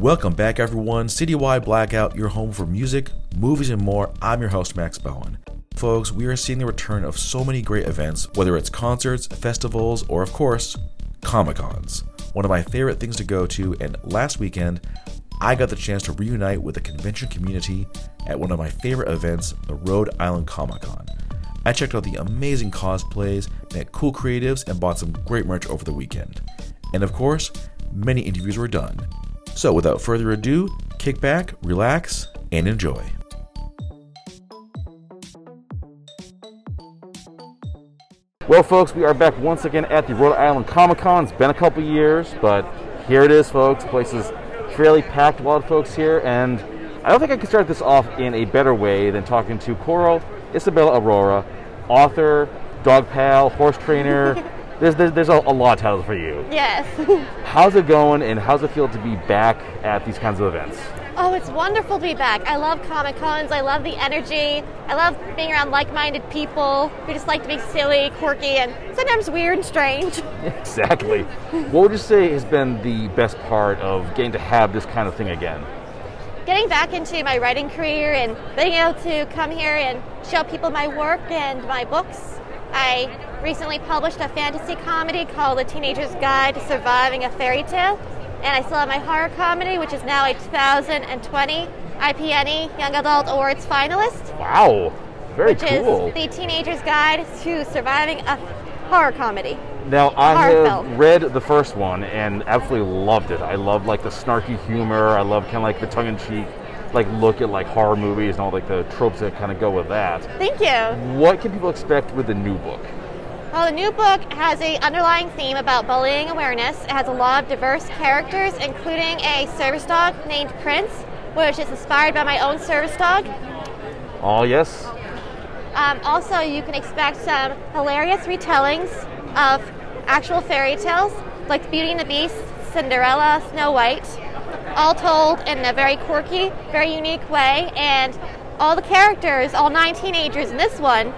Welcome back, everyone. Citywide Blackout, your home for music, movies, and more. I'm your host, Max Bowen. Folks, we are seeing the return of so many great events, whether it's concerts, festivals, or of course, Comic Cons. One of my favorite things to go to, and last weekend, I got the chance to reunite with the convention community at one of my favorite events, the Rhode Island Comic Con. I checked out the amazing cosplays, met cool creatives, and bought some great merch over the weekend. And of course, many interviews were done. So without further ado, kick back, relax, and enjoy. Well, folks, we are back once again at the Rhode Island Comic Con. It's been a couple years, but here it is, folks. The place is fairly packed, a lot of folks here, and I don't think I can start this off in a better way than talking to Coral Isabella Aurora, author, dog pal, horse trainer. there's, there's, there's a, a, lot of titles for you. Yes. how's it going, and how's it feel to be back at these kinds of events? Oh, it's wonderful to be back. I love Comic Cons. I love the energy. I love being around like minded people who just like to be silly, quirky, and sometimes weird and strange. Exactly. what would you say has been the best part of getting to have this kind of thing again? Getting back into my writing career and being able to come here and show people my work and my books. I recently published a fantasy comedy called The Teenager's Guide to Surviving a Fairy Tale and I still have my horror comedy, which is now a 2020 IPNE Young Adult Awards finalist. Wow, very which cool. Which is The Teenager's Guide to Surviving a Horror Comedy. Now I have film. read the first one and absolutely loved it. I love like the snarky humor. I love kind of like the tongue-in-cheek like look at like horror movies and all like the tropes that kind of go with that. Thank you. What can people expect with the new book? Well, the new book has a underlying theme about bullying awareness. It has a lot of diverse characters, including a service dog named Prince, which is inspired by my own service dog. Oh, yes. Um, also, you can expect some hilarious retellings of actual fairy tales, like Beauty and the Beast, Cinderella, Snow White, all told in a very quirky, very unique way. And all the characters, all nine teenagers in this one,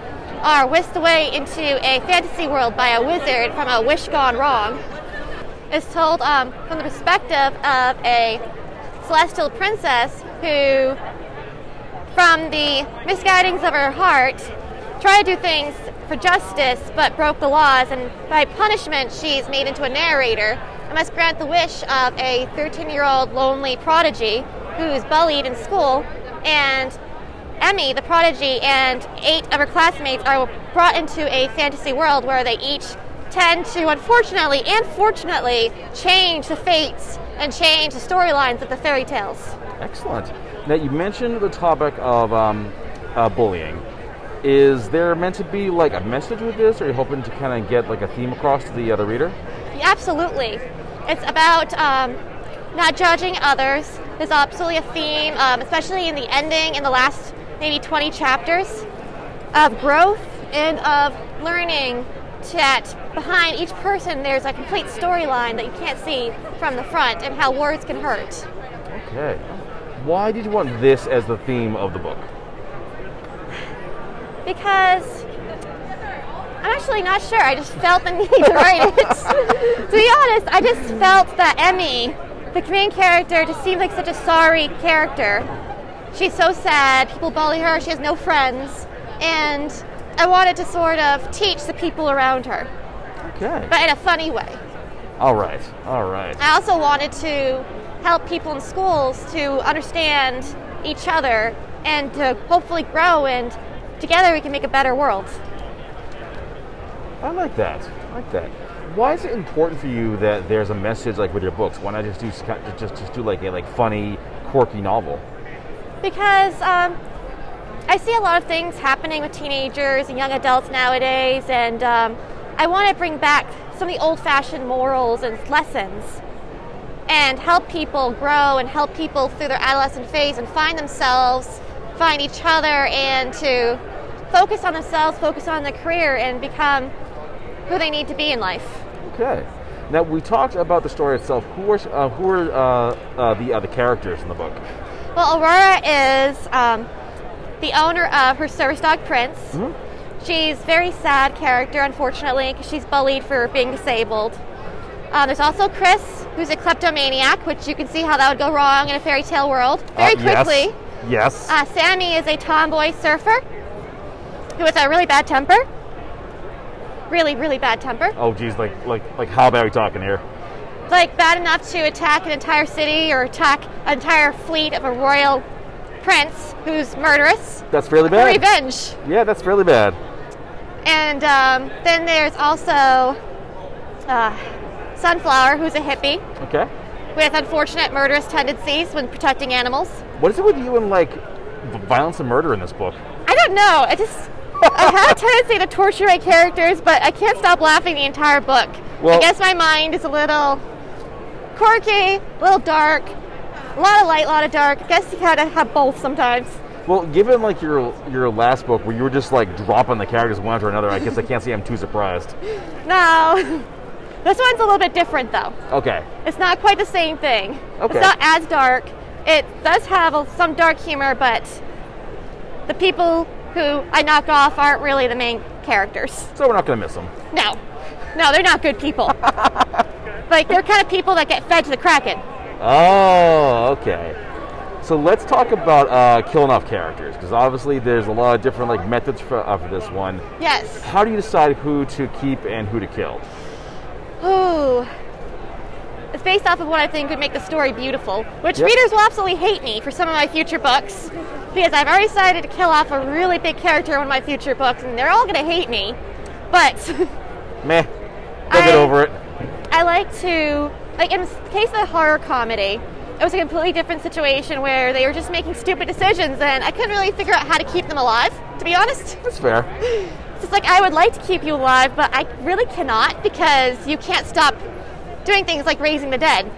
are whisked away into a fantasy world by a wizard from a wish gone wrong. It's told um, from the perspective of a celestial princess who, from the misguidings of her heart, tried to do things for justice but broke the laws, and by punishment, she's made into a narrator and must grant the wish of a 13 year old lonely prodigy who's bullied in school and Emmy, the prodigy, and eight of her classmates are brought into a fantasy world where they each tend to, unfortunately and fortunately, change the fates and change the storylines of the fairy tales. Excellent. Now, you mentioned the topic of um, uh, bullying. Is there meant to be like a message with this, or are you hoping to kind of get like a theme across to the other reader? Yeah, absolutely. It's about um, not judging others. There's absolutely a theme, um, especially in the ending, in the last maybe 20 chapters of growth and of learning that behind each person there's a complete storyline that you can't see from the front and how words can hurt. Okay. Why did you want this as the theme of the book? Because I'm actually not sure. I just felt the need to write it. to be honest, I just felt that Emmy, the main character, just seemed like such a sorry character she's so sad. People bully her. She has no friends. And I wanted to sort of teach the people around her. Okay. But in a funny way. All right. All right. I also wanted to help people in schools to understand each other and to hopefully grow and together we can make a better world. I like that. I like that. Why is it important for you that there's a message like with your books? Why not just do just just do like a like funny, quirky novel? because um, I see a lot of things happening with teenagers and young adults nowadays, and um, I want to bring back some of the old fashioned morals and lessons and help people grow and help people through their adolescent phase and find themselves, find each other, and to focus on themselves, focus on their career, and become who they need to be in life. Okay. Now we talked about the story itself. Who are uh, who are uh, uh, the other characters in the book? Well, Aurora is um, the owner of her service dog Prince. Mm-hmm. She's a very sad character, unfortunately, because she's bullied for being disabled. Um, there's also Chris, who's a kleptomaniac, which you can see how that would go wrong in a fairy tale world very Uh, yes. quickly. Yes. Uh, Sammy is a tomboy surfer who has a really bad temper. Really, really bad temper. oh, geez, like like like how bad are we talking here? Like bad enough to attack an entire city or attack an entire fleet of a royal prince who's murderous That's fairly for bad. revenge. Yeah, that's fairly bad. And um, then there's also uh, Sunflower, who's a hippie Okay. with unfortunate murderous tendencies when protecting animals. What is it with you and like violence and murder in this book? I don't know. I just I have a tendency to torture my characters, but I can't stop laughing the entire book. Well- I guess my mind is a little quirky, a little dark, a lot of light, a lot of dark. I guess you gotta have both sometimes. Well, given like your your last book where you were just like dropping the characters one after another, I guess I can't say I'm too surprised. No, this one's a little bit different though. Okay. It's not quite the same thing. Okay. It's not as dark. It does have some dark humor, but the people who I knock off aren't really the main characters. So we're not gonna miss them. No, no, they're not good people. like they're kind of people that get fed to the kraken. Oh, okay. So let's talk about uh, killing off characters because obviously there's a lot of different like methods for, uh, for this one. Yes. How do you decide who to keep and who to kill? Ooh. It's based off of what I think would make the story beautiful, which Yep. readers will absolutely hate me for some of my future books because I've already decided to kill off a really big character in one of my future books, and they're all going to hate me. But Meh. They'll get over it. I like to, like in the case of the horror comedy, it was a completely different situation where they were just making stupid decisions, and I couldn't really figure out how to keep them alive. To be honest, That's fair. it's like I would like to keep you alive, but I really cannot because you can't stop doing things like raising the dead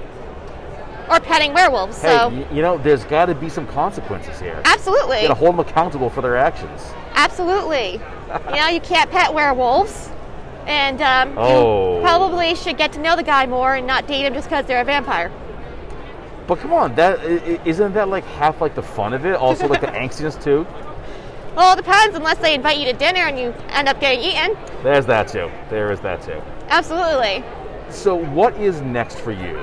or petting werewolves. Hey, So you know, there's got to be some consequences here. absolutely, You got to hold them accountable for their actions. absolutely. you know, you can't pet werewolves. And um, Oh. you probably should get to know the guy more and not date him just because they're a vampire. But come on, that isn't that like half like the fun of it? Also, like the angstiness too. Well, it depends unless they invite you to dinner and you end up getting eaten. There's that too. There is that too. Absolutely. So, what is next for you?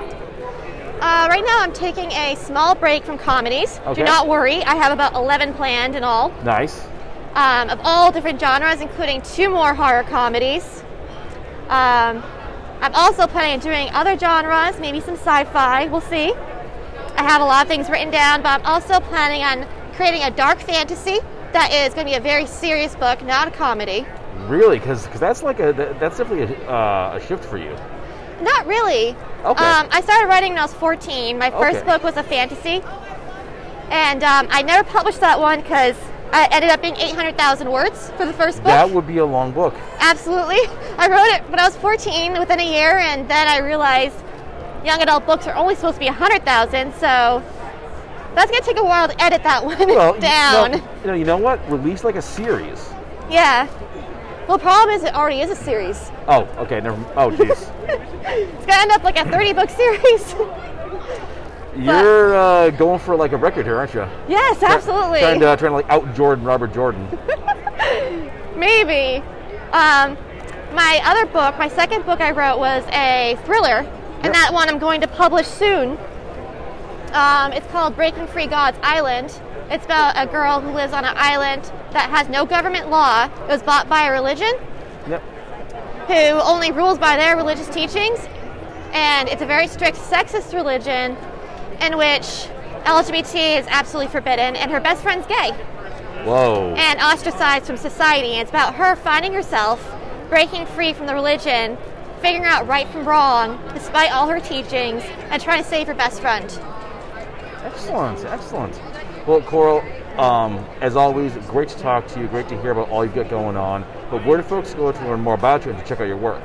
Uh, right now, I'm taking a small break from comedies. Okay. Do not worry, I have about 11 planned in all, Nice. um, of all different genres, including two more horror comedies. Um, I'm also planning on doing other genres, maybe some sci fi, we'll see. I have a lot of things written down, but I'm also planning on creating a dark fantasy that is going to be a very serious book, not a comedy. Really? Because that's like a that- that's definitely a, uh, a shift for you. Not really. Okay. Um, I started writing when I was 14. My first Okay. book was a fantasy. And um, I never published that one because I ended up being 800,000 words for the first book. That would be a long book. Absolutely. I wrote it when I was 14 within a year, and then I realized young adult books are only supposed to be 100,000, so that's going to take a while to edit that one Well, down. You know, you know, you know what? Release like a series. Yeah. Well, the problem is it already is a series. Oh, okay. Never. Oh, jeez. It's going to end up like a 30 book series. You're uh, going for like a record here, aren't you? yes, absolutely. Trying to trying to like out Jordan Robert Jordan. Maybe. Um, my other book, my second book I wrote was a thriller, Yep. and that one I'm going to publish soon. Um, it's called Breaking Free God's Island. It's about a girl who lives on an island that has no government law. It was bought by a religion Yep. who only rules by their religious teachings, and it's a very strict sexist religion in which LGBT is absolutely forbidden, and her best friend's gay Whoa. and ostracized from society. And it's about her finding herself, breaking free from the religion, figuring out right from wrong, despite all her teachings, and trying to save her best friend. Excellent, excellent. Well, Coral, um, as always, great to talk to you. Great to hear about all you've got going on. But where do folks go to learn more about you and to check out your work?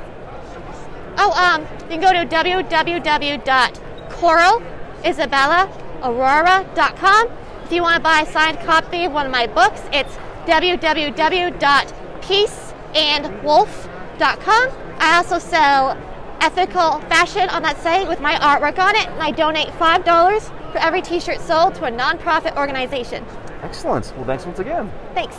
Oh, um, you can go to www.coralisabellaAurora.com. If you want to buy a signed copy of one of my books, it's www.peaceandwolf.com. I also sell ethical fashion on that site with my artwork on it, and I donate $5 for every t shirt sold to a nonprofit organization. Excellent. Well, thanks once again. Thanks.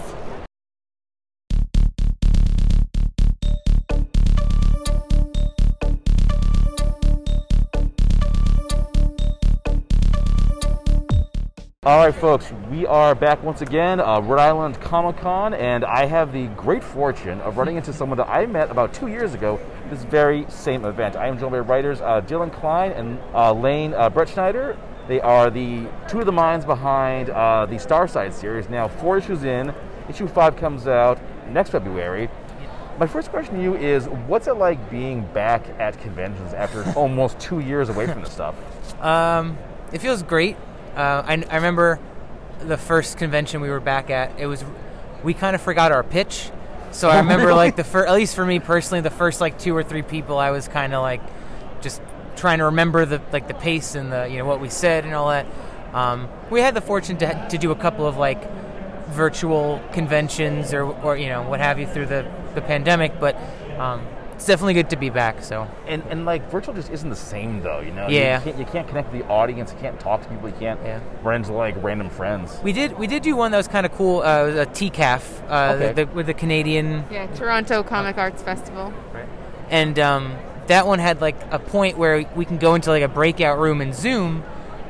All right, folks, we are back once again, uh, Rhode Island Comic Con, and I have the great fortune of running into someone that I met about two years ago this very same event. I am joined by writers uh, Dylan Klein and uh, Lane uh, Brett Schneider, they are the two of the minds behind uh, the Starside series. Now, four issues in, issue five comes out next February. My first question to you is what's it like being back at conventions after almost two years away from this stuff? Um, it feels great. Uh, I, I remember the first convention we were back at. It was we kind of forgot our pitch. So I remember like the first, at least for me personally, the first like two or three people, I was kind of like just trying to remember the like the pace and the you know what we said and all that. Um, we had the fortune to to do a couple of like virtual conventions or or you know what have you through the the pandemic, but um, it's definitely good to be back. So And, and like virtual just isn't the same though, you know. Yeah. You can't, you can't connect with the audience. You can't talk to people. You can't Yeah. run into like random friends. we did we did do one that was kind of cool. Uh, it was a TCAF uh, Okay. the, the, with the Canadian Yeah, Toronto Comic Arts Festival. and um, that one had like a point where we can go into like a breakout room and Zoom,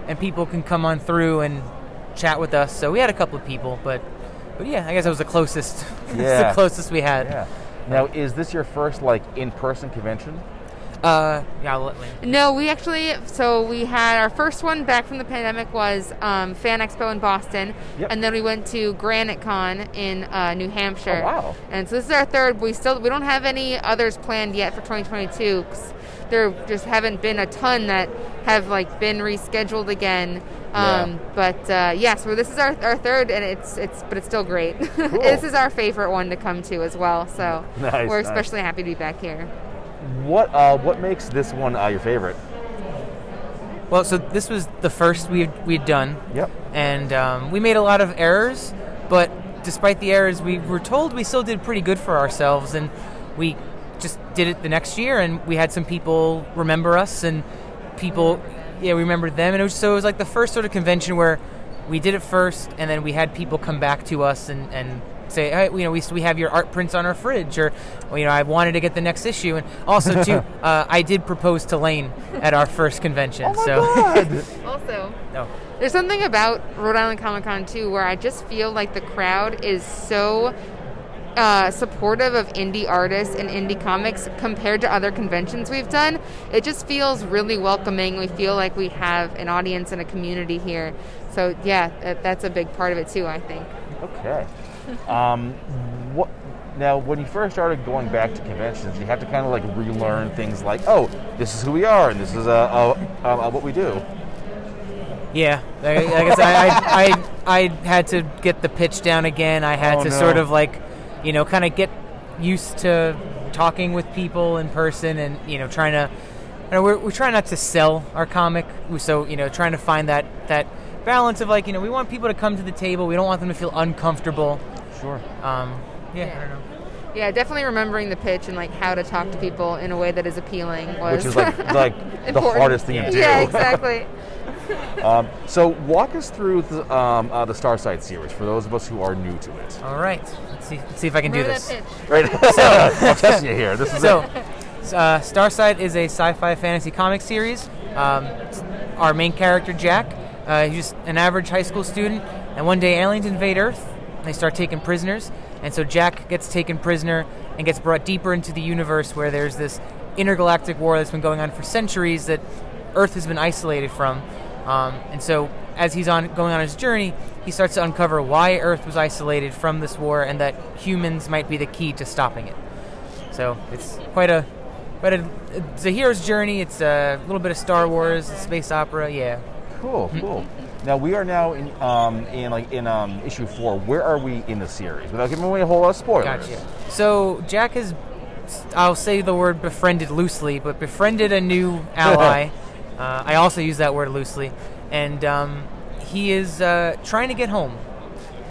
and people can come on through and chat with us. So we had a couple of people, but but yeah, I guess that was the closest. Yeah. the closest we had. Yeah. Now, is this your first like in-person convention? Uh, yeah. I'll let Lynn. No, we actually, so we had our first one back from the pandemic was um, Fan Expo in Boston. Yep. And then we went to Granite Con in uh, New Hampshire. Oh, wow. And so this is our third. We still, we don't have any others planned yet for 2022 because there just haven't been a ton that have like been rescheduled again. Um, Yeah. But uh, yeah, so this is our, our third, and it's it's but it's still great. this is our favorite one to come to as well. So Nice, we're nice. especially happy to be back here. What uh, what makes this one uh, your favorite? Well, so this was the first we we'd done. Yep. and um, we made a lot of errors, but despite the errors, we were told we still did pretty good for ourselves, and we just did it the next year, and we had some people remember us, and people, yeah, we remembered them, and it was, so it was like the first sort of convention where we did it first, and then we had people come back to us and, and say, hey, you know, we, we have your art prints on our fridge, or, you know, I wanted to get the next issue, and also too, uh, I did propose to Lane at our first convention, oh my so. Also, no. There's something about Rhode Island Comic Con too where I just feel like the crowd is so uh, supportive of indie artists and indie comics compared to other conventions we've done. It just feels really welcoming. We feel like we have an audience and a community here. So yeah, that, that's a big part of it too. I think. Okay. Um, what now? When you first started going back to conventions, you have to kind of like relearn things like, oh, this is who we are, and this is uh, uh, uh, what we do. Yeah, I, I guess I, I, I, I had to get the pitch down again. I had Oh, to no. sort of like, you know, kind of get used to talking with people in person and, you know, trying to, you know, we're, we're trying not to sell our comic. So, you know, trying to find that, that balance of like, you know, we want people to come to the table. We don't want them to feel uncomfortable. Sure. Um, yeah, I don't know. Yeah, definitely remembering the pitch and like how to talk to people in a way that is appealing was Which is like like the hardest thing to do. Yeah, exactly. Um, so walk us through the, um, uh, the Starside series for those of us who are new to it. All right. Let's see, let's see if I can do this. that pitch. Right? I'm testing you here. This is So, it. uh, Starside is a sci-fi fantasy comic series. Um, our main character, Jack, uh, he's just an average high school student, and one day aliens invade Earth. They start taking prisoners, and so Jack gets taken prisoner and gets brought deeper into the universe where there's this intergalactic war that's been going on for centuries that Earth has been isolated from. Um, and so, as he's on going on his journey, he starts to uncover why Earth was isolated from this war, and that humans might be the key to stopping it. So it's quite a, quite a, it's a hero's journey. It's a little bit of Star Wars, space opera. Yeah. Cool, cool. Now we are now in um, in like in um, issue four. Where are we in the series? Without giving away a whole lot of spoilers. Gotcha. So Jack has, I'll say the word befriended loosely, but befriended a new ally. uh, I also use that word loosely, and um, he is uh, trying to get home,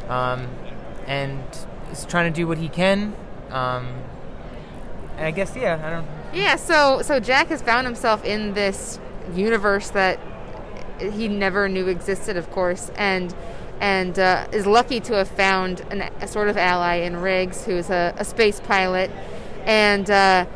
um, and is trying to do what he can. Um, and I guess yeah, I don't. Yeah, so so Jack has found himself in this universe that he never knew existed, of course, and and uh, is lucky to have found an, a sort of ally in Riggs, who's a, a space pilot, and uh,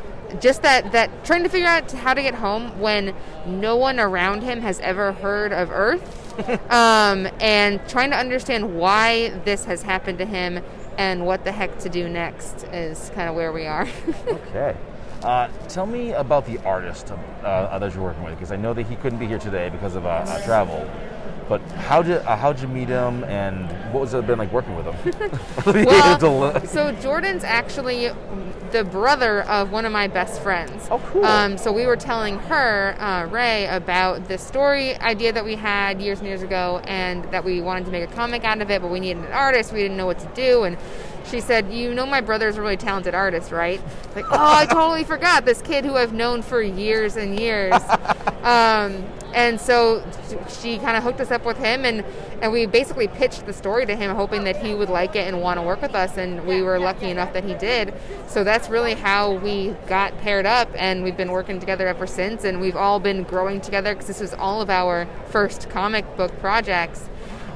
just that that trying to figure out how to get home when no one around him has ever heard of Earth. um, and trying to understand why this has happened to him and what the heck to do next is kind of where we are. okay. Uh, tell me about the artist uh, that you're working with, because I know that he couldn't be here today because of uh, uh travel. But how did uh, how did you meet him, and what was it been like working with him? well, so Jordan's actually the brother of one of my best friends. Oh, cool. Um, so we were telling her, uh, Ray, about the story idea that we had years and years ago, and that we wanted to make a comic out of it, but we needed an artist. We didn't know what to do, and she said, "You know, my brother's a really talented artist, right?" Like, oh, I totally forgot this kid who I've known for years and years. Um, and so she kind of hooked us up with him, and and we basically pitched the story to him, hoping that he would like it and want to work with us. And we were lucky enough that he did. So that's really how we got paired up, and we've been working together ever since. And we've all been growing together because this was all of our first comic book projects.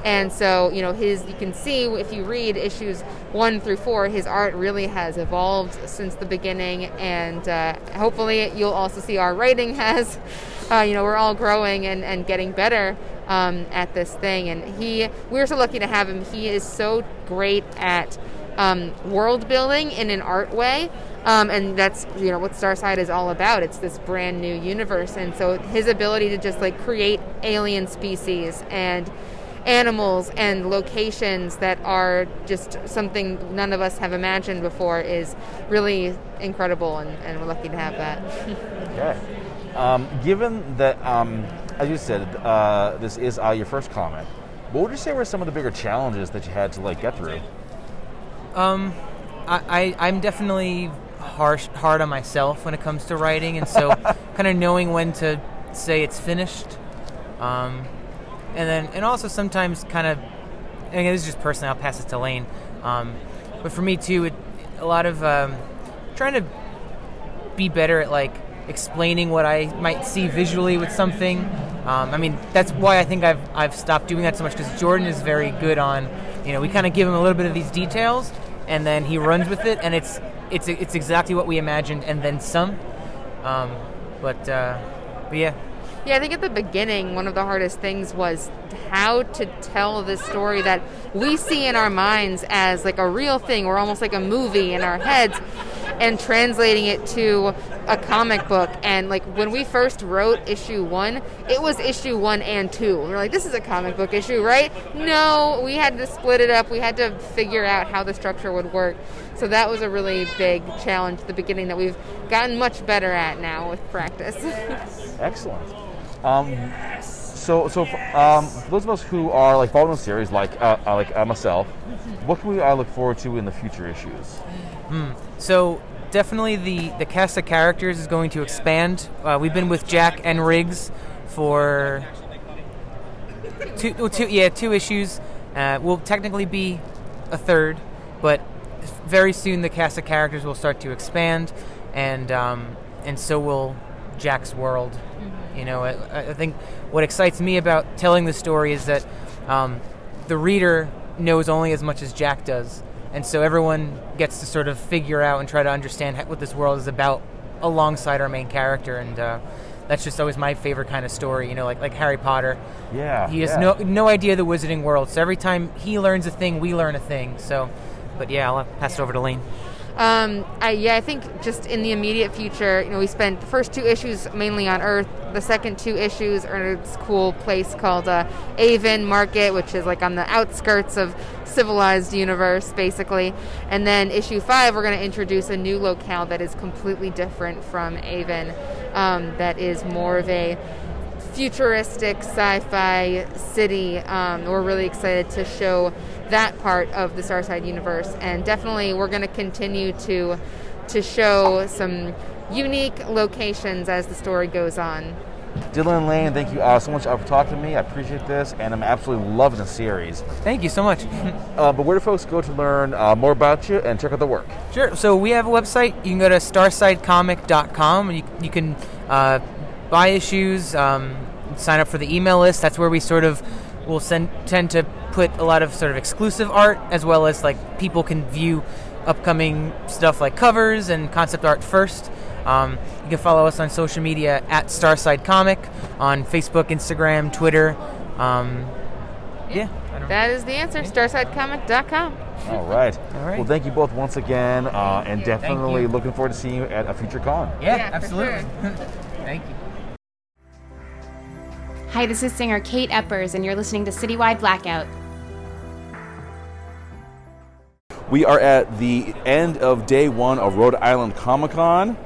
And so, you know, his you can see if you read issues one through four, his art really has evolved since the beginning, and uh, hopefully, you'll also see our writing has. Uh, you know, we're all growing and, and getting better um, at this thing. And he, we're so lucky to have him. He is so great at um, world building in an art way. Um, and that's you know what Starside is all about. It's this brand new universe, and so his ability to just like create alien species and animals and locations that are just something none of us have imagined before is really incredible, and, and we're lucky to have that. okay. Um, given that, um, as you said, uh, this is uh, your first comic, what would you say were some of the bigger challenges that you had to like get through? Um, I, I am definitely harsh hard on myself when it comes to writing, and so kind of knowing when to say it's finished. Um, and then and also sometimes kind of and this is just personally. I'll pass it to Lane. Um, but for me too, it, a lot of um, trying to be better at like explaining what I might see visually with something. Um, I mean, that's why I think I've I've stopped doing that so much because Jordan is very good on, you know, we kind of give him a little bit of these details and then he runs with it, and it's it's it's exactly what we imagined and then some. Um, but uh, but yeah. Yeah, I think at the beginning, one of the hardest things was how to tell this story that we see in our minds as like a real thing, or almost like a movie in our heads, and translating it to a comic book. And like when we first wrote issue one, it was issue one and two. We are like, this is a comic book issue, right? No, we had to split it up. We had to figure out how the structure would work. So that was a really big challenge at the beginning that we've gotten much better at now with practice. Excellent. Um, so, so for, um, those of us who are like following the series, like uh, uh, like uh, myself, what can we uh, look forward to in the future issues? Mm. So definitely the the cast of characters is going to expand. Uh, we've been with Jack and Riggs for two, two yeah, two issues. Uh, will technically be a third, but very soon the cast of characters will start to expand, and um, and so will Jack's world. You know, I, I, think what excites me about telling the story is that um, the reader knows only as much as Jack does, and so everyone gets to sort of figure out and try to understand what this world is about alongside our main character, and uh, that's just always my favorite kind of story. You know, like like Harry Potter. Yeah. He has yeah. no no idea the wizarding world, so every time he learns a thing, we learn a thing. So, but yeah, I'll pass it over to Lane. Um, I, yeah, I think just in the immediate future, you know, we spent the first two issues mainly on Earth. The second two issues are in cool place called uh, Avon Market, which is like on the outskirts of civilized universe, basically. And then issue five, we're going to introduce a new locale that is completely different from Avon. Um, that is more of a futuristic sci-fi city. Um, we're really excited to show that part of the Starside universe, and definitely we're going to continue to to show some unique locations as the story goes on. Dylan Lane, thank you uh, so much for talking to me. I appreciate this, and I'm absolutely loving the series. Thank you so much. uh, but where do folks go to learn uh, more about you and check out the work? Sure. So we have a website. You can go to starsidecomic.com, and you, you can uh, buy issues, um, sign up for the email list. That's where we sort of will send, tend to put a lot of sort of exclusive art as well as like people can view upcoming stuff like covers and concept art first. Um, you can follow us on social media at Starside Comic on Facebook, Instagram, Twitter, Um, yeah, I That is the answer. StarsideComic.com. All right. All right. Well, thank you both once again, uh, and definitely looking forward to seeing you at a future con. Yeah, Yeah, absolutely. sure. Thank you. Hi, this is singer Kate Eppers, and you're listening to Citywide Blackout. We are at the end of day one of Rhode Island Comic Con.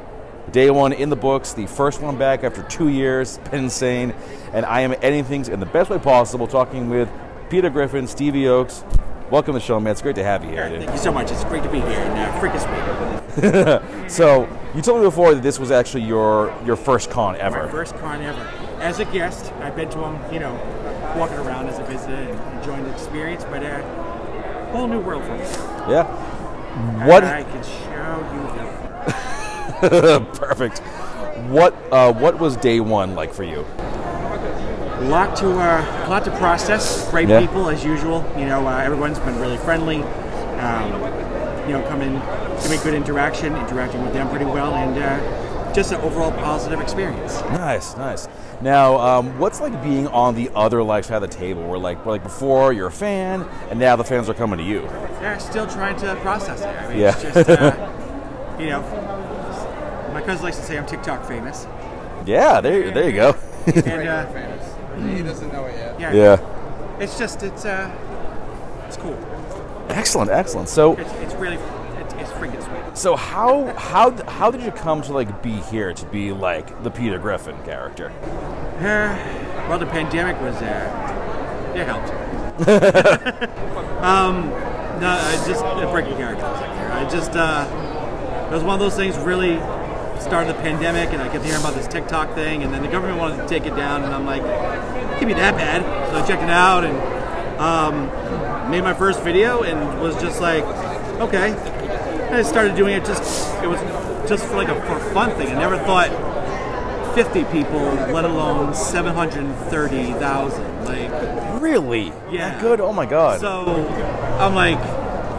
Day one in the books, the first one back after two years. It's been insane. And I am editing things in the best way possible, talking with Peter Griffin, Stevie Oakes. Welcome to the show, man. It's great to have you here. dude. Thank you so much. It's great to be here and uh, freak is sweet. So, you told me before that this was actually your, your first con My ever. first con ever. As a guest, I've been to them, you know, walking around as a visitor and enjoying the experience, but uh, whole new world for me. Yeah? What? I can show you. Perfect. What, uh, what was day one like for you? A lot to, uh, a lot to process. Great Yeah. people as usual. You know, uh, everyone's been really friendly. Um, you know, come in, give me good interaction, interacting with them pretty well, and uh, just an overall positive experience. Nice, nice. Now, um, what's like being on the other like side of the table, where like, where, like before you're a fan, and now the fans are coming to you? They're still trying to process it. I mean, Yeah. it's just, uh, you know, my cousin likes to say I'm TikTok famous. Yeah, there, there you go. And, uh, He doesn't know it yet. yeah, yeah, it's just, it's, uh, it's cool. excellent, excellent. So, It's, it's really, it's, it's freaking sweet. so how how how did you come to like be here to be like the Peter Griffin character? Uh, well, the pandemic was, uh, it helped. um, no, I just, a breaking character. I just, uh, it was one of those things really started the pandemic and I kept hearing about this TikTok thing and then the government wanted to take it down and I'm like, it can't be that bad. So I checked it out and um, made my first video and was just like, okay. And I started doing it just, it was just for like a for fun thing. I never thought 50 people, let alone 730,000. Like, Really? Yeah. That good? Oh my god. so I'm like,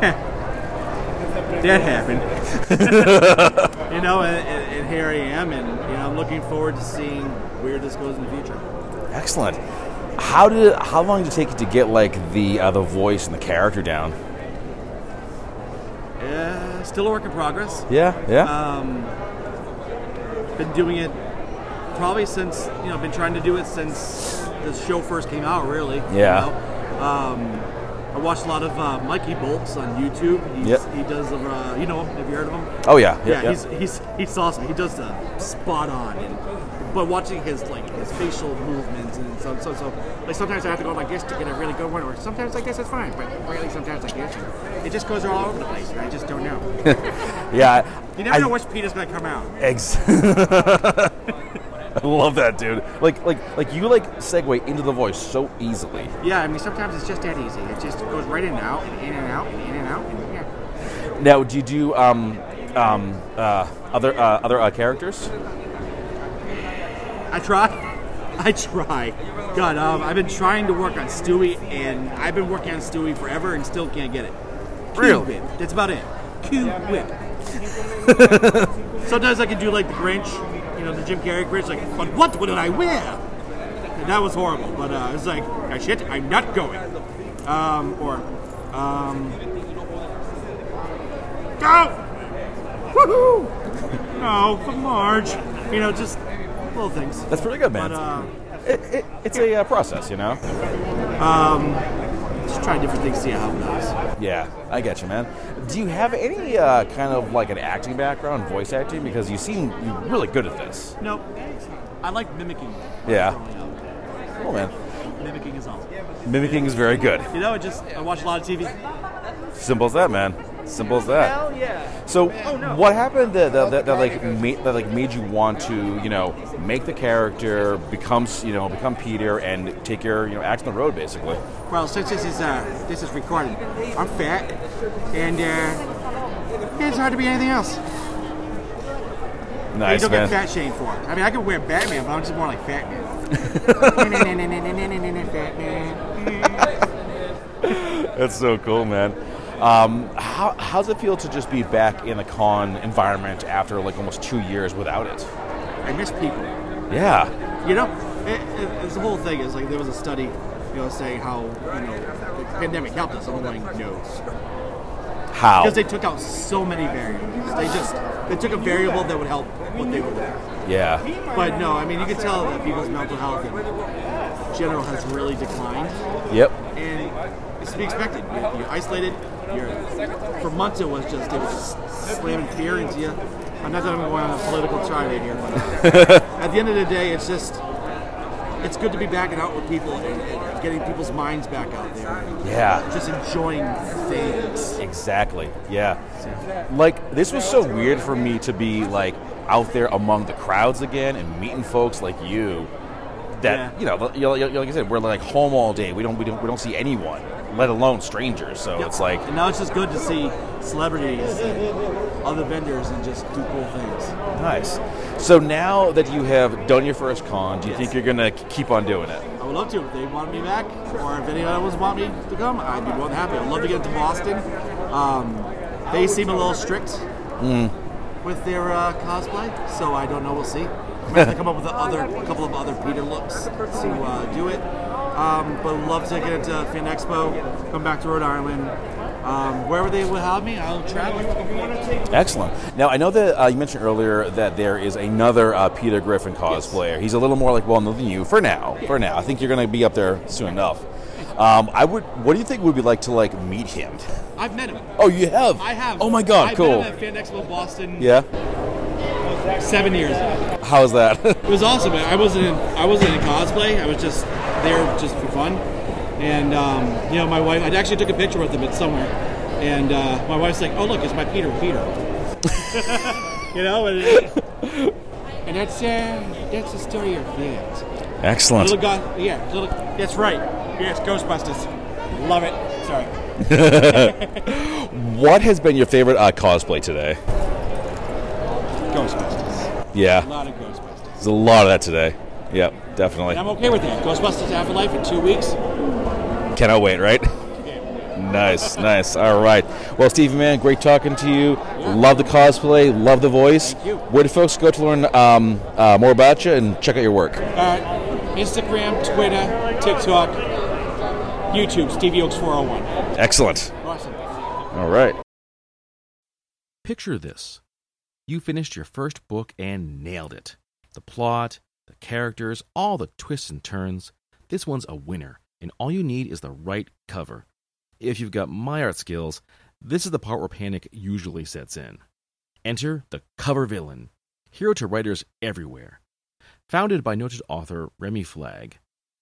"Heh, that happened. you know, and, and, here I am, and you know, I'm looking forward to seeing where this goes in the future. excellent. How did it, how long did it take you to get like the uh, the voice and the character down? Uh, still a work in progress. Yeah, yeah. Um, been doing it probably since you know, been trying to do it since the show first came out. Really. you Yeah. know. Um, I watched a lot of uh, Mikey Bolts on YouTube. He's, Yep. He does. Uh, you know, have you heard of him? oh yeah, yeah, yeah, yeah. he's he's he's awesome. He does the spot on, and but watching his like his facial movements and so so so like sometimes I have to go like this to get a really good one, or sometimes like this is fine, but really sometimes like this, it just goes all over the place, and I just don't know. yeah. You never I- know which Peter's gonna come out. Eggs. I love that, dude. Like, like, like you like segue into the voice so easily. Yeah, I mean sometimes it's just that easy. It just goes right in and out, and in and out, and in and out, and yeah. Now, do you do um, um, uh, other uh, other uh, characters? I try. I try. God, um, I've been trying to work on Stewie, and I've been working on Stewie forever, and still can't get it. Really? Q-whip. That's about it. Q whip. Sometimes I can do like the Grinch, you know, the Jim Carrey Grinch, like, but what would I wear? And that was horrible. But uh, it's like, ah, shit, I'm not going. Um, or, um, go! Woohoo! No, for Marge. You know, just little things. That's pretty good, man. But uh, it, it, it's a uh, process, you know. Just try different things, to see how it goes. Yeah, I get you, man. Do you have any uh, kind of like an acting background, voice acting? Because you seem you're really good at this. No, I like mimicking. Yeah. Cool, man. Mimicking is awesome. Mimicking is very good. You know, it just I watch a lot of TV. Simple as that, man. Simple as that. Hell yeah. So, what happened that, that, that, that like made, that like made you want to you know make the character becomes you know become Peter and take your you know act on the road basically? Well, since this is uh, this is recorded, I'm fat, and uh, it's hard to be anything else. Nice, you don't man. get fat shame for it. I mean, I could wear Batman, but I'm just more like fat Man. That's so cool, man. Um, how how's it feel to just be back in the con environment after like almost two years without it? I miss people. Yeah. You know, it, it, it's the whole thing is like there was a study you know, saying how you know the pandemic helped us. I'm going no, How? because they took out so many variables. They just they took a variable that would help what they were doing. yeah. But no, I mean you can tell that people's mental health in general has really declined, Yep. and it's to be expected. You're, you're isolated. You're for months it was just it was just slamming fear into you. I'm not that I'm going on a political tirade here, but at the end of the day, it's just it's good to be back and out with people and, and getting people's minds back out there. Yeah. Just enjoying things. Exactly. Yeah. Like this was so weird for me to be like out there among the crowds again and meeting folks like you. That Yeah. you know, you know, you know, like I said, we're like home all day. We don't, we don't, we don't see anyone, let alone strangers. So it's like, And now it's just good to see celebrities and other vendors and just do cool things. nice. So now that you have done your first con, do you think you're gonna keep on doing it? I would love to if they want me back, or if any others want me to come, I'd be more than happy. I'd love to get to Boston. Um, they seem a little strict Mm. with their uh, cosplay, so I don't know. We'll see. I might have to come up with a other, a couple of other Peter looks to uh, do it. Um, but love to get into Fan Expo, come back to Rhode Island. Um, wherever they will have me, I'll travel. Excellent. Now I know that uh, you mentioned earlier that there is another uh, Peter Griffin cosplayer. He's a little more like well known than you for now. For now, I think you're going to be up there soon enough. Um, I would. What do you think it would be like to like meet him? I've met him. Oh, you have. I have. Oh my God, I've cool. At Fan Expo Boston Yeah. seven years How was that? It was awesome. I wasn't in, I wasn't in cosplay. I was just there just for fun. And um, you know, my wife. I actually took a picture with him at somewhere, and uh, my wife's like, "Oh, look, it's my Peter, Peter." you know, and, and that's uh, that's the story of that. Excellent. Little guy, yeah, little. That's right. Yes, Ghostbusters. Love it. Sorry. What has been your favorite uh, cosplay today? Ghostbusters. Yeah. A lot of Ghostbusters. there's a lot of that today. Yep, definitely. And I'm okay with that. Ghostbusters Afterlife in two weeks. Cannot wait, right? Nice, nice. All right. Well, Stevie, man, great talking to you. Love the cosplay, love the voice. Thank you. Where do folks go to learn um, uh, more about you and check out your work? Uh, Instagram, Twitter, TikTok, YouTube, Stevie Oaks 401. Excellent. Awesome. All right. Picture this. You finished your first book and nailed it. The plot, the characters, all the twists and turns. This one's a winner, and all you need is the right cover. If you've got my art skills, this is the part where panic usually sets in. Enter the cover villain, hero to writers everywhere. Founded by noted author Remy Flagg,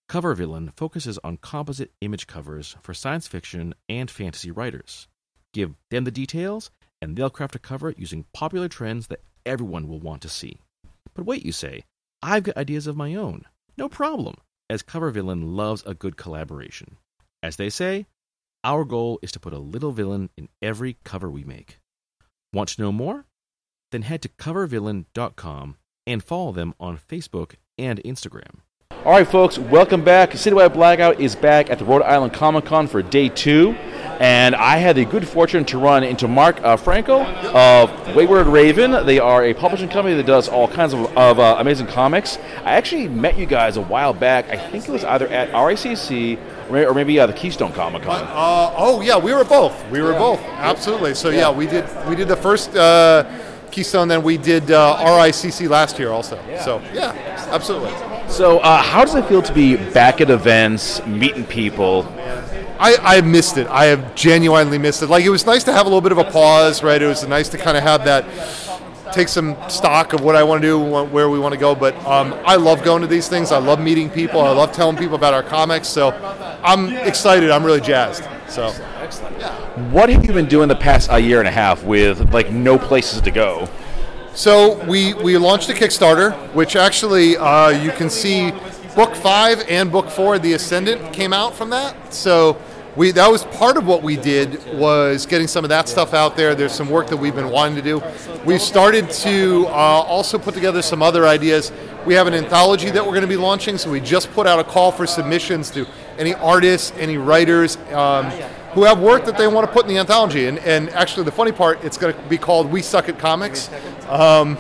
Cover Villain focuses on composite image covers for science fiction and fantasy writers. Give them the details, and they'll craft a cover using popular trends that everyone will want to see. But wait, you say, I've got ideas of my own. No problem, as Cover Villain loves a good collaboration. As they say, our goal is to put a little villain in every cover we make. Want to know more? Then head to covervillain.com and follow them on Facebook and Instagram. All right, folks, welcome back. Citywide Blackout is back at the Rhode Island Comic Con for day two. And I had the good fortune to run into Mark uh, Franco of Wayward Raven. They are a publishing company that does all kinds of, of uh, amazing comics. I actually met you guys a while back. I think it was either at RICC or maybe, uh, the Keystone Comic Con. Uh, oh yeah, we were both. We were both. Absolutely. So yeah, we did we did the first uh, Keystone, then we did uh, RICC last year also. So yeah, absolutely. So, uh, how does it feel to be back at events, meeting people? I, I missed it. I have genuinely missed it. Like it was nice to have a little bit of a pause, right? It was nice to kind of have that, take some stock of what I want to do, where we want to go. But um, I love going to these things. I love meeting people. I love telling people about our comics. So I'm excited. I'm really jazzed. So What have you been doing the past uh, year and a half with like no places to go? So we, we launched a Kickstarter, which actually uh, you can see book five and book four, The Ascendant, came out from that. So we that was part of what we did was getting some of that stuff out there. There's some work that we've been wanting to do. We've started to uh, also put together some other ideas. We have an anthology that we're going to be launching, so we just put out a call for submissions to any artists, any writers. Um, who have work that they want to put in the anthology. And, and actually, the funny part, it's going to be called We Suck at Comics. Um,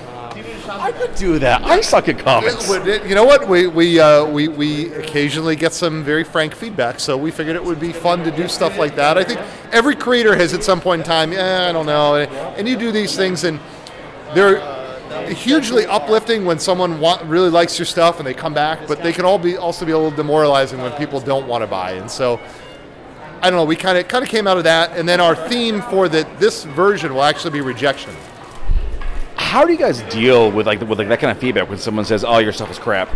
I could do that. I suck at comics. You know what? We we uh, we we occasionally get some very frank feedback, so we figured it would be fun to do stuff like that. I think every creator has at some point in time, yeah, I don't know, and you do these things, and they're hugely uplifting when someone really likes your stuff and they come back, but they can all be also be a little demoralizing when people don't want to buy. And so, I don't know. We kind of kind of came out of that, and then our theme for the this version will actually be rejection. How do you guys deal with like with like that kind of feedback when someone says, "Oh, your stuff is crap"?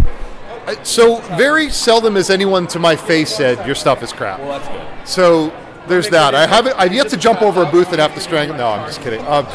Uh, So very seldom has anyone to my face said your stuff is crap. Well, that's good. So there's that. I haven't. I've yet to jump over a booth and have to strangle. No, I'm just kidding. Um,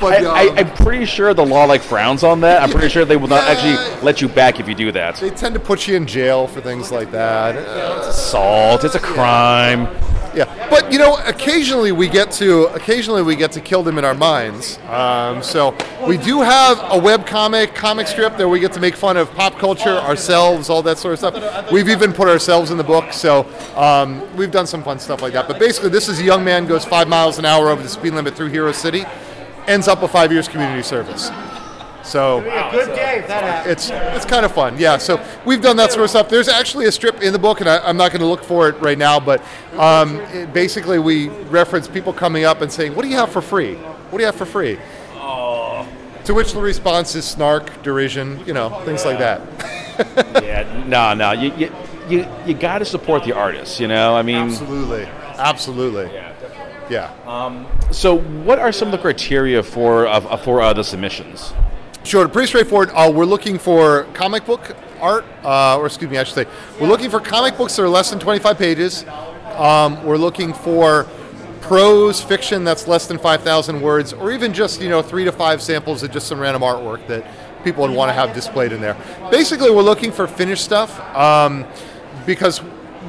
but I, uh, I, I'm pretty sure the law like frowns on that. I'm pretty sure they will not actually let you back if you do that. they tend to put you in jail for things like that. Uh, Assault. It's a crime. Yeah, but you know, occasionally we get to occasionally we get to kill them in our minds. Um, so we do have a web comic, comic strip that we get to make fun of pop culture, ourselves, all that sort of stuff. We've even put ourselves in the book, so um, we've done some fun stuff like that. But basically, this is a young man goes five miles an hour over the speed limit through Hero City, ends up with five years community service. So Good day that happens. it's it's kind of fun, yeah. So we've done that sort of stuff. There's actually a strip in the book, and I, I'm not going to look for it right now, but um, it- basically we reference people coming up and saying, "What do you have for free? What do you have for free?" To which the response is snark, derision, you know, things like that. yeah, no, no. You you you, you got to support the artists. You know, I mean, absolutely, absolutely. Yeah. Definitely. Yeah. Um, so, what are some of the criteria for uh, for uh, the submissions? Sure, pretty straightforward. Uh, we're looking for comic book art, uh, or excuse me, I should say, we're looking for comic books that are less than 25 pages. Um, we're looking for prose fiction that's less than 5,000 words, or even just you know three to five samples of just some random artwork that people would want to have displayed in there. Basically, we're looking for finished stuff um, because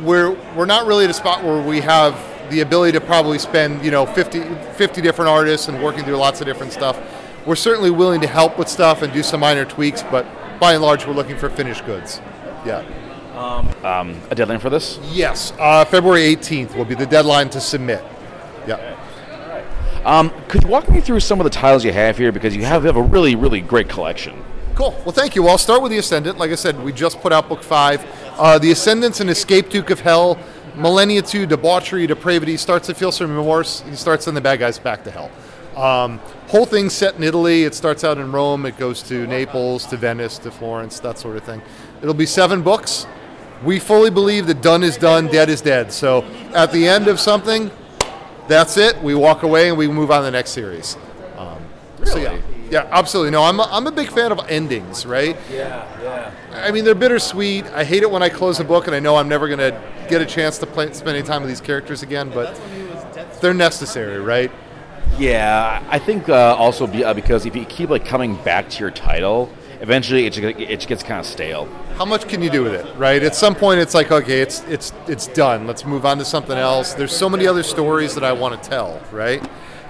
we're we're not really at a spot where we have the ability to probably spend you know 50, 50 different artists and working through lots of different stuff. We're certainly willing to help with stuff and do some minor tweaks, but by and large, we're looking for finished goods. Yeah. Um, um, a deadline for this? Yes, uh, February 18th will be the deadline to submit. Yeah. Um, could you walk me through some of the titles you have here because you have, you have a really really great collection. Cool. Well, thank you. Well, I'll start with The Ascendant. Like I said, we just put out book five. Uh, the Ascendant's an escape Duke of Hell. Millennia 2, debauchery, depravity, starts to feel some remorse. He starts sending the bad guys back to hell. Um, whole thing set in Italy. It starts out in Rome. It goes to Naples, to Venice, to Florence, that sort of thing. It'll be seven books. We fully believe that done is done, dead is dead. So at the end of something, that's it. We walk away and we move on to the next series. Um, So yeah, yeah, absolutely. No, I'm a, I'm a big fan of endings, right? Yeah, yeah. I mean, they're bittersweet. I hate it when I close a book and I know I'm never going to get a chance to play, spend any time with these characters again, but they're necessary, right? Yeah, I think uh, also be, uh, because if you keep like coming back to your title, eventually it it gets kind of stale. How much can you do with it, right? At some point, it's like, okay, it's it's it's done. Let's move on to something else. There's so many other stories that I want to tell, right?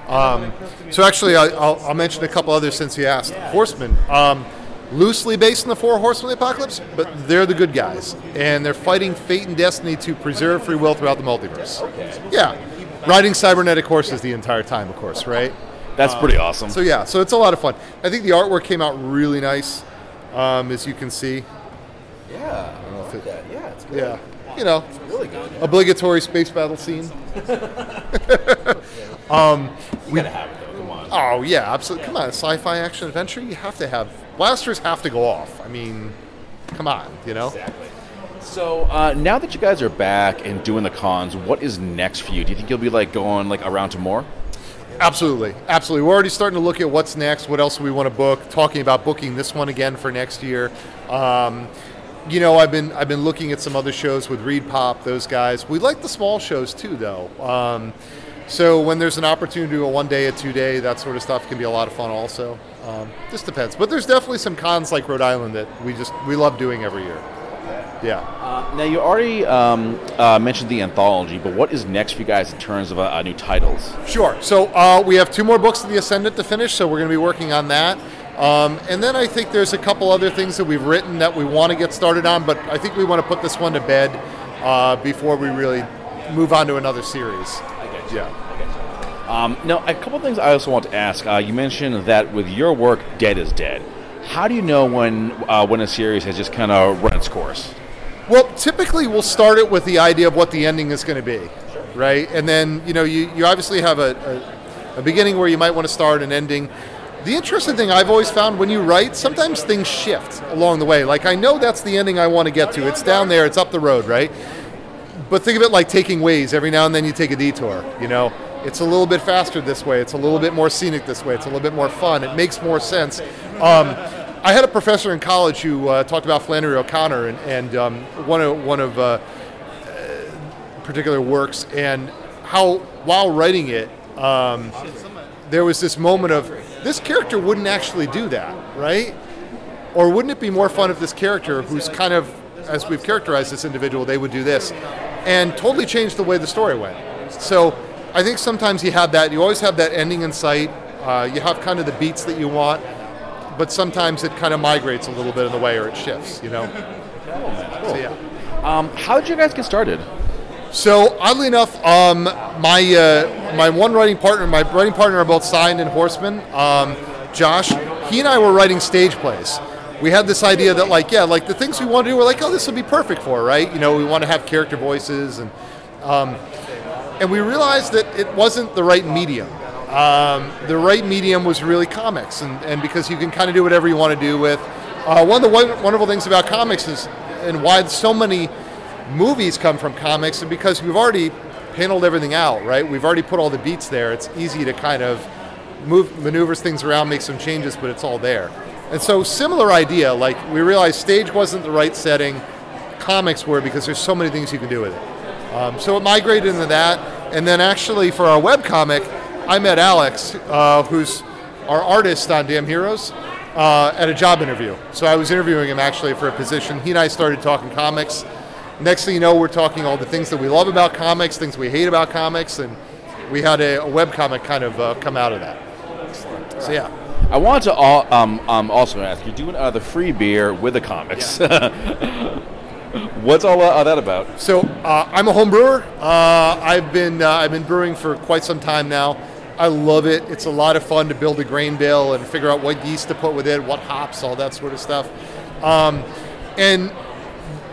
Um, so actually, I, I'll, I'll mention a couple others since you asked. Horsemen, um, loosely based on the Four Horsemen of the Apocalypse, but they're the good guys, and they're fighting fate and destiny to preserve free will throughout the multiverse. Yeah, riding cybernetic horses the entire time, of course, right? That's pretty awesome. So yeah, so it's a lot of fun. I think the artwork came out really nice, um, as you can see. Yeah, I don't know if it, yeah, it's good. yeah, you know, It's really good. obligatory space battle scene. um, we gotta have it though. Come on. Oh yeah, absolutely. Come on, sci-fi action adventure. You have to have blasters. Have to go off. I mean, come on, you know. Exactly. So uh, now that you guys are back and doing the cons, what is next for you? Do you think you'll be like going like around to more? Absolutely, absolutely. We're already starting to look at what's next. What else we want to book? Talking about booking this one again for next year. Um, you know, I've been I've been looking at some other shows with Reed Pop. Those guys. We like the small shows too, though. Um, so when there's an opportunity to do a one day, a two day, that sort of stuff can be a lot of fun. Also, um, just depends. But there's definitely some cons like Rhode Island that we just we love doing every year. Yeah. Uh, now you already um, uh, mentioned the anthology, but what is next for you guys in terms of uh, uh, new titles? Sure. So uh, we have two more books of the Ascendant to finish, so we're going to be working on that. Um, and then I think there's a couple other things that we've written that we want to get started on, but I think we want to put this one to bed uh, before we really move on to another series. I get Yeah. Um, now, a couple things I also want to ask. Uh, you mentioned that with your work, dead is dead. How do you know when uh, when a series has just kind of run its course? Well, typically we'll start it with the idea of what the ending is going to be, right? And then you know you, you obviously have a, a, a beginning where you might want to start an ending. The interesting thing I've always found when you write, sometimes things shift along the way. Like I know that's the ending I want to get to. It's down there. It's up the road, right? But think of it like taking Waze. Every now and then you take a detour. You know, it's a little bit faster this way. It's a little bit more scenic this way. It's a little bit more fun. It makes more sense. Um, I had a professor in college who uh, talked about Flannery O'Connor and, and um, one of one of uh, particular works, and how while writing it, um, there was this moment of this character wouldn't actually do that, right? Or wouldn't it be more fun if this character, who's kind of as we've characterized this individual, they would do this, and totally changed the way the story went. So I think sometimes you have that. You always have that ending in sight. Uh, you have kind of the beats that you want, but sometimes it kind of migrates a little bit in the way, or it shifts. You know. So yeah. Um, how did you guys get started? So oddly enough, um, my uh, my one writing partner, my writing partner are both signed and Horseman. Um, Josh, he and I were writing stage plays. We had this idea that like yeah, like the things we want to do, we're like, oh, this would be perfect for, right? You know, we want to have character voices and um, and we realized that it wasn't the right medium. Um, the right medium was really comics, and, and because you can kind of do whatever you want to do with. Uh, one of the wonderful things about comics is, and why so many movies come from comics, and because we've already paneled everything out, right? We've already put all the beats there. It's easy to kind of move, maneuvers things around, make some changes, but it's all there. And so, similar idea. Like we realized, stage wasn't the right setting. Comics were because there's so many things you can do with it. Um, so it migrated into that, and then actually for our web comic, I met Alex, uh, who's our artist on Damn Heroes, uh, at a job interview. So I was interviewing him actually for a position. He and I started talking comics. Next thing you know, we're talking all the things that we love about comics, things we hate about comics, and we had a, a web comic kind of uh, come out of that. So yeah. I want to all, um, um, also ask, you're doing uh, the free beer with the comics. What's all uh, that about? So uh, I'm a home brewer. Uh, I've been uh, I've been brewing for quite some time now. I love it. It's a lot of fun to build a grain bill and figure out what yeast to put with it, what hops, all that sort of stuff. Um, and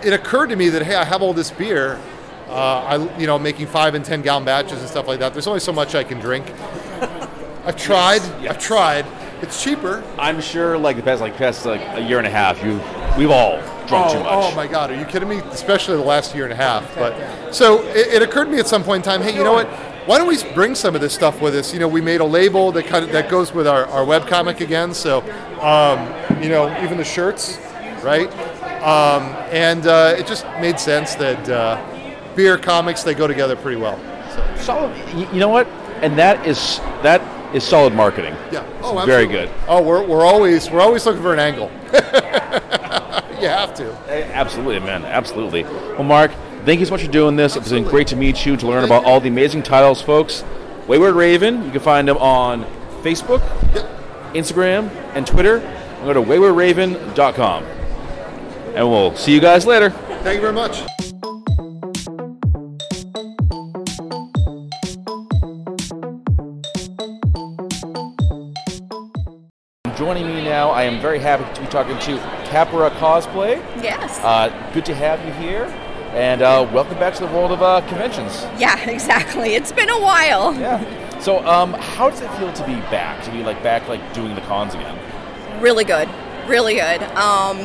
it occurred to me that hey, I have all this beer. Uh, I you know making five and ten gallon batches and stuff like that. There's only so much I can drink. I've tried. I've tried. It's cheaper. I'm sure, like the past, like past like a year and a half, you, we've all drunk oh, too much. Oh my God, are you kidding me? Especially the last year and a half. But so it, it occurred to me at some point in time, hey, you know what? Why don't we bring some of this stuff with us? You know, we made a label that kind of that goes with our, our web comic again. So, um, you know, even the shirts, right? Um, and uh, it just made sense that uh, beer comics they go together pretty well. Solid. You, you know what? And that is that is solid marketing. Yeah. Oh, absolutely. very good. Oh, we're, we're always we're always looking for an angle. you have to. Absolutely, man. Absolutely. Well, Mark, thank you so much for doing this. It's been great to meet you, to learn about all the amazing titles, folks. Wayward Raven, you can find them on Facebook, Instagram, and Twitter. And go to waywardraven.com. And we'll see you guys later. Thank you very much. Joining me now, I am very happy to be talking to Khepera Cosplay. Yes. Uh, good to have you here, and uh, welcome back to the world of uh, conventions. Yeah, exactly. It's been a while. Yeah. So, um, how does it feel to be back? To be like back, like doing the cons again? Really good. Really good. Um,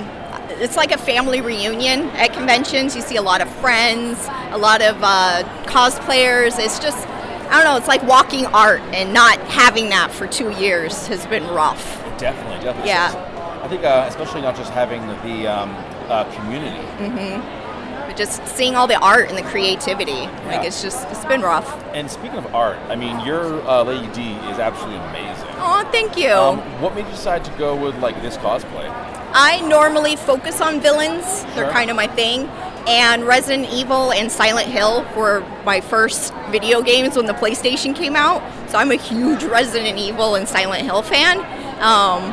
it's like a family reunion at conventions. You see a lot of friends, a lot of uh, cosplayers. It's just, I don't know, it's like walking art, and not having that for two years has been rough. Definitely, definitely. Yeah. I think, uh, especially not just having the um, uh, community. hmm But just seeing all the art and the creativity, like it's just, it's been rough. And speaking of art, I mean, your uh, Lady D is absolutely amazing. Oh, thank you. Um, what made you decide to go with like this cosplay? I normally focus on villains. They're Sure. kind of my thing. And Resident Evil and Silent Hill were my first video games when the PlayStation came out. So I'm a huge Resident Evil and Silent Hill fan. Um,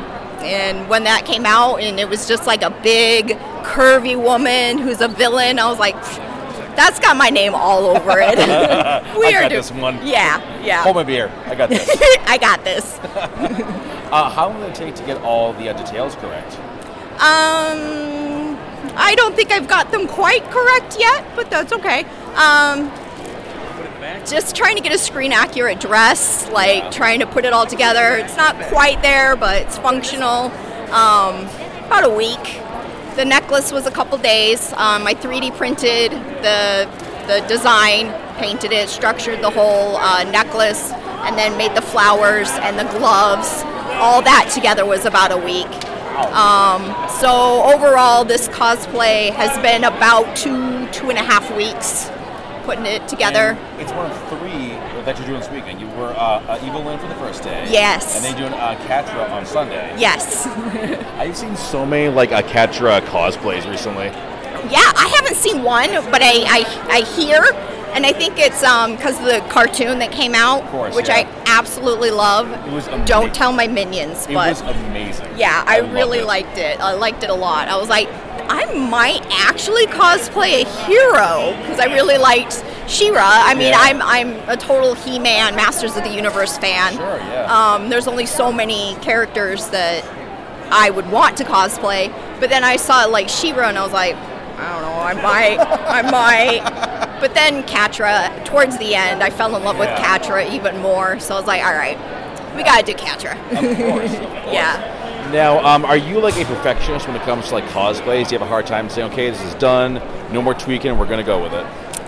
and when that came out, and it was just like a big, curvy woman who's a villain, I was like, That's got my name all over it. we I are got this one. Yeah, yeah. Hold my beer. I got this. I got this. uh, how long will it take to get all the uh, details correct? Um, I don't think I've got them quite correct yet, but that's okay. Um, just trying to get a screen accurate dress, like trying to put it all together. It's not quite there, but it's functional. Um, about a week. The necklace was a couple days. Um, I 3D printed the the design, painted it, structured the whole uh, necklace, and then made the flowers and the gloves. All that together was about a week. Um, so overall, this cosplay has been about two two and a half weeks putting it together. And it's one of three that you're doing this weekend. You were uh, uh, Evil Lynn for the first day. Yes. And then you're doing uh, Catra on Sunday. Yes. I've seen so many like uh, Catra cosplays recently. Yeah, I haven't seen one, but I, I, I hear, and I think it's because of the cartoon that came out, course, which yeah. I absolutely love. It was amazing. Don't tell my minions, It but was amazing. yeah, I, loved really it. liked it. I liked it a lot. I was like, I might actually cosplay a hero because I really liked She-Ra. I mean, Yeah. I'm I'm a total He-Man, Masters of the Universe fan. Sure, yeah. Um, there's only so many characters that I would want to cosplay, but then I saw like She-Ra and I was like, I don't know, I might, I might. But then Catra, towards the end, I fell in love with Catra even more. So I was like, all right, we gotta do Catra. Of course. of course. yeah. Now, um, are you like a perfectionist when it comes to like cosplays? Do you have a hard time saying, okay, this is done, no more tweaking, we're gonna go with it?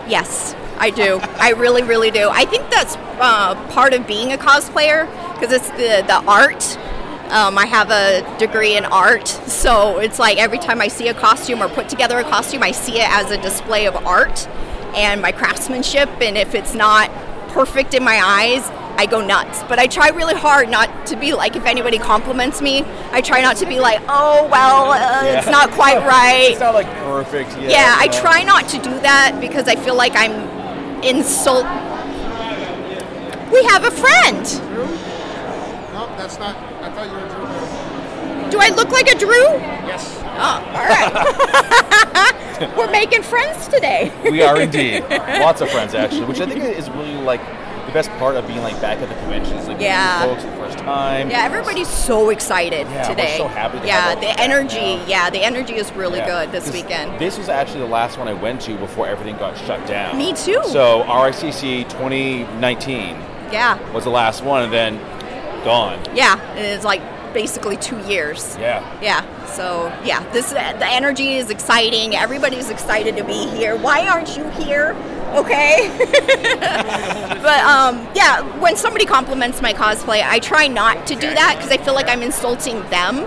Yes, I do. I really, really do. I think that's uh, part of being a cosplayer because it's the the art. Um, I have a degree in art, so it's like every time I see a costume or put together a costume, I see it as a display of art and my craftsmanship. And if it's not perfect in my eyes, I go nuts. But I try really hard not to be like, if anybody compliments me, I try not to be like, oh, well, uh, it's not quite right. It's not like perfect. Yeah, Yeah, I know. try not to do that because I feel like I'm insult. We have a friend. No, that's not. I thought you were Drew. Do I look like a Drew? Yes. Oh, all right. We're making friends today. We are indeed. Lots of friends, actually, which I think is really like the best part of being like back at the conventions, like meeting Yeah. folks for the first time. Yeah, everybody's so excited Yeah, today. so happy to yeah, the energy. Yeah, the energy is really Yeah. good this weekend. This was actually the last one I went to before everything got shut down. Me too. So RICC 2019 Yeah, was the last one, and then gone. yeah. and It's like basically two years. Yeah. Yeah. So yeah, this the energy is exciting. Everybody's excited to be here. Why aren't you here? Okay. but um, yeah, when somebody compliments my cosplay, I try not to do that because I feel like I'm insulting them.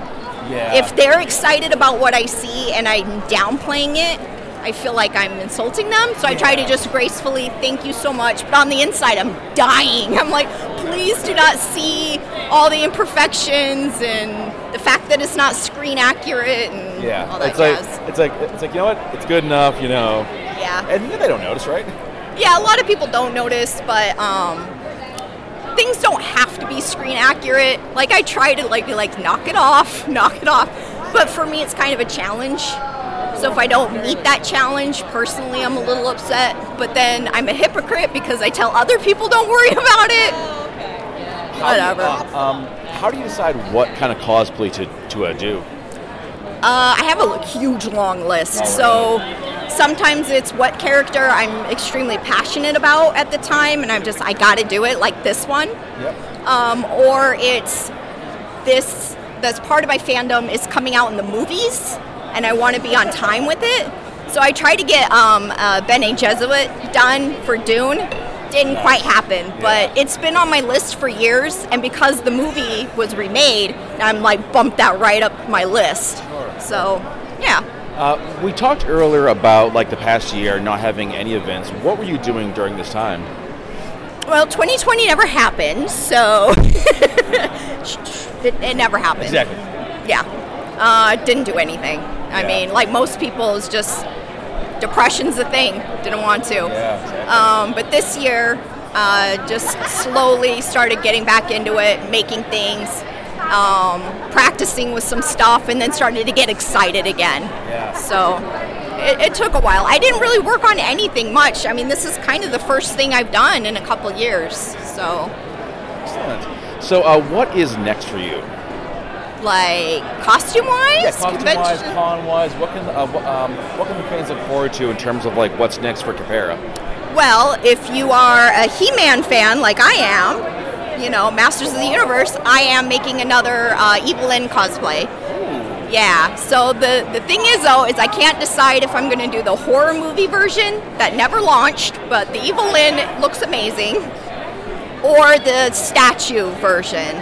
Yeah. If they're excited about what I see and I'm downplaying it, I feel like I'm insulting them. So I try to just gracefully thank you so much. But on the inside, I'm dying. I'm like, please do not see all the imperfections and the fact that it's not screen accurate and yeah. all that it's like it's like it's like you know what? It's good enough, you know. Yeah. And they don't notice, right? Yeah, a lot of people don't notice, but um, things don't have to be screen accurate. Like I try to like be like knock it off, knock it off. But for me, it's kind of a challenge. So if I don't meet that challenge, personally, I'm a little upset. But then I'm a hypocrite because I tell other people don't worry about it. Whatever. Uh, um, how do you decide what kind of cosplay to to uh, do? Uh, I have a huge long list. So sometimes it's what character I'm extremely passionate about at the time, and I'm just, I gotta do it, like this one. Yep. Um, or it's this, that's part of my fandom is coming out in the movies, and I wanna be on time with it. So I tried to get um, uh, Bene Gesserit done for Dune. Didn't quite happen, but it's been on my list for years, and because the movie was remade, I'm like bumped that right up my list. So, yeah. Uh, we talked earlier about like the past year not having any events. What were you doing during this time? Well, 2020 never happened, so it, it never happened. Exactly. Yeah. Uh, didn't do anything. I Yeah. mean, like most people, it's just depression's a thing. Didn't want to. Yeah, exactly. Um, but this year, uh, just slowly started getting back into it, making things, um, practicing with some stuff, and then started to get excited again. Yeah. So, it, it took a while. I didn't really work on anything much. I mean, this is kind of the first thing I've done in a couple years. So, Excellent. So, uh, what is next for you? like costume wise, Yeah, costume-wise, con-wise, what can uh, um, what can the fans look forward to in terms of like what's next for Khepera? Well, if you are a He-Man fan like I am, you know, Masters of the Universe, I am making another uh, Evil Lynn cosplay. Yeah. So the the thing is though is I can't decide if I'm going to do the horror movie version that never launched, but the Evil Lynn looks amazing, or the statue version.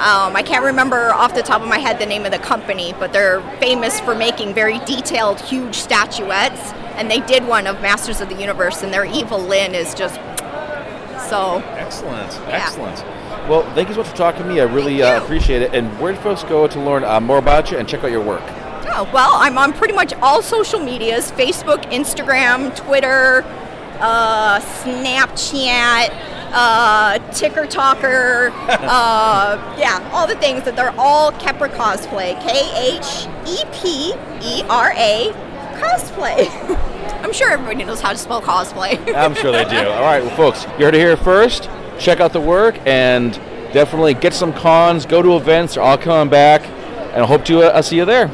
Um, I can't remember off the top of my head the name of the company, but they're famous for making very detailed, huge statuettes. And they did one of Masters of the Universe, and their Evil Lynn is just so. Excellent, excellent. Well, thank you so much for talking to me. I really uh, appreciate it. And where do folks go to learn uh, more about you and check out your work? Oh, well, I'm on pretty much all social medias Facebook, Instagram, Twitter, uh, Snapchat, uh, Ticker Talker, uh, yeah, all the things that they're all Khepera Cosplay. K H E P E R A Cosplay. I'm sure everybody knows how to spell cosplay. I'm sure they do. All right, well, folks, you heard it here first. Check out the work and definitely get some cons, go to events. They're all coming back, and I hope to uh, see you there.